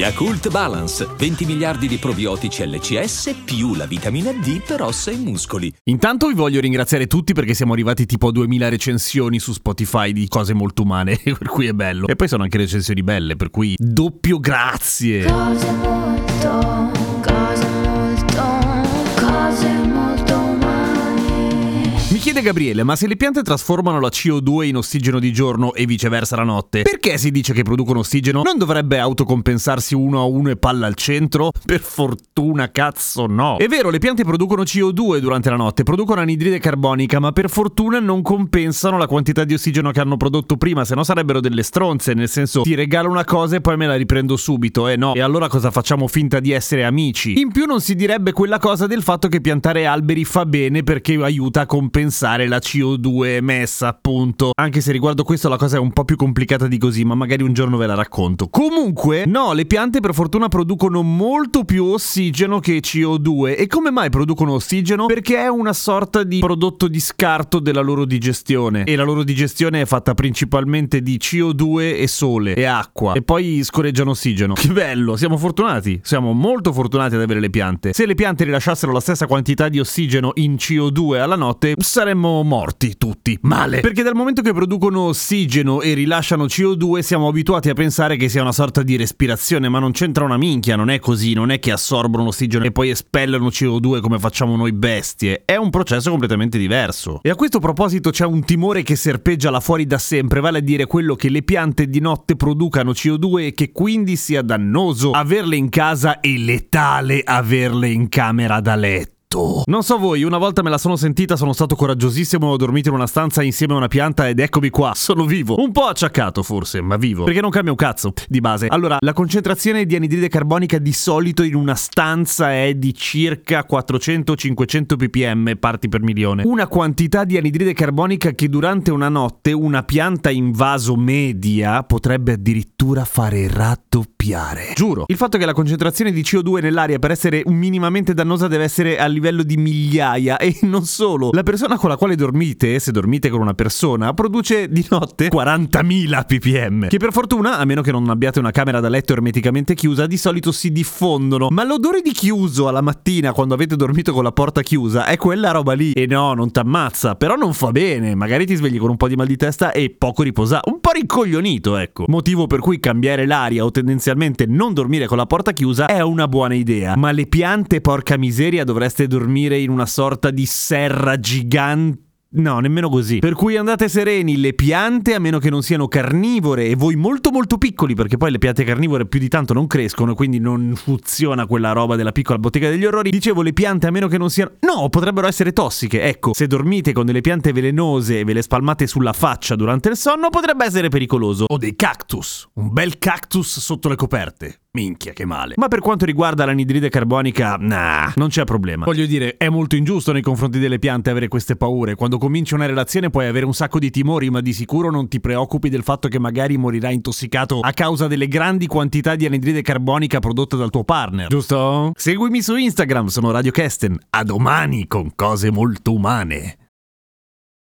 Yakult Balance, 20 miliardi di probiotici LCS più la vitamina D per ossa e muscoli. Intanto vi voglio ringraziare tutti perché siamo arrivati tipo a 2000 recensioni su Spotify di cose molto umane, per cui è bello. E poi sono anche recensioni belle, per cui doppio grazie. Cose molto, chiede Gabriele, ma se le piante trasformano la CO2 in ossigeno di giorno e viceversa la notte, perché si dice che producono ossigeno? Non dovrebbe autocompensarsi uno a uno e palla al centro? Per fortuna, cazzo no. È vero, le piante producono CO2 durante la notte, producono anidride carbonica, ma per fortuna non compensano la quantità di ossigeno che hanno prodotto prima, se no sarebbero delle stronze, nel senso ti regalo una cosa e poi me la riprendo subito, eh no. E allora cosa facciamo finta di essere amici? In più non si direbbe quella cosa del fatto che piantare alberi fa bene perché aiuta a compensare la CO2 emessa, appunto. Anche se riguardo questo la cosa è un po' più complicata di così, ma magari un giorno ve la racconto. Comunque, no, le piante per fortuna producono molto più ossigeno che CO2. E come mai producono ossigeno? Perché è una sorta di prodotto di scarto della loro digestione. E la loro digestione è fatta principalmente di CO2 e sole e acqua. E poi scorreggiano ossigeno. Che bello, siamo fortunati. Siamo molto fortunati ad avere le piante. Se le piante rilasciassero la stessa quantità di ossigeno in CO2 alla notte, saremmo morti tutti. Male. Perché dal momento che producono ossigeno e rilasciano CO2 siamo abituati a pensare che sia una sorta di respirazione, ma non c'entra una minchia, non è così, non è che assorbono ossigeno e poi espellano CO2 come facciamo noi bestie, è un processo completamente diverso. E a questo proposito c'è un timore che serpeggia là fuori da sempre, vale a dire quello che le piante di notte producano CO2 e che quindi sia dannoso averle in casa e letale averle in camera da letto. Non so voi, una volta me la sono sentita, sono stato coraggiosissimo, ho dormito in una stanza insieme a una pianta ed eccomi qua, sono vivo. Un po' acciaccato forse, ma vivo. Perché non cambia un cazzo, di base. Allora, la concentrazione di anidride carbonica di solito in una stanza è di circa 400-500 ppm, parti per milione. Una quantità di anidride carbonica che durante una notte una pianta in vaso media potrebbe addirittura fare raddoppiare. Giuro. Il fatto che la concentrazione di CO2 nell'aria per essere minimamente dannosa deve essere a livello di migliaia e non solo. La persona con la quale dormite, se dormite con una persona, produce di notte 40.000 ppm, che per fortuna, a meno che non abbiate una camera da letto ermeticamente chiusa, di solito si diffondono. Ma l'odore di chiuso alla mattina quando avete dormito con la porta chiusa è quella roba lì. E no, non t'ammazza, però non fa bene. Magari ti svegli con un po' di mal di testa e poco riposato, po' rincoglionito, ecco. Motivo per cui cambiare l'aria o tendenzialmente non dormire con la porta chiusa è una buona idea. Ma le piante, porca miseria, dovreste dormire in una sorta di serra gigante. No, nemmeno così. Per cui andate sereni, le piante, a meno che non siano carnivore, e voi molto molto piccoli, perché poi le piante carnivore più di tanto non crescono, quindi non funziona quella roba della piccola bottega degli orrori. Dicevo, le piante, a meno che non siano... No, potrebbero essere tossiche. Ecco, se dormite con delle piante velenose e ve le spalmate sulla faccia durante il sonno, potrebbe essere pericoloso. O dei cactus. Un bel cactus sotto le coperte. Minchia, che male. Ma per quanto riguarda l'anidride carbonica, nah, non c'è problema. Voglio dire, è molto ingiusto nei confronti delle piante avere queste paure. Quando cominci una relazione puoi avere un sacco di timori, ma di sicuro non ti preoccupi del fatto che magari morirai intossicato a causa delle grandi quantità di anidride carbonica prodotta dal tuo partner. Giusto? Seguimi su Instagram, sono Radio Kesten. A domani con cose molto umane.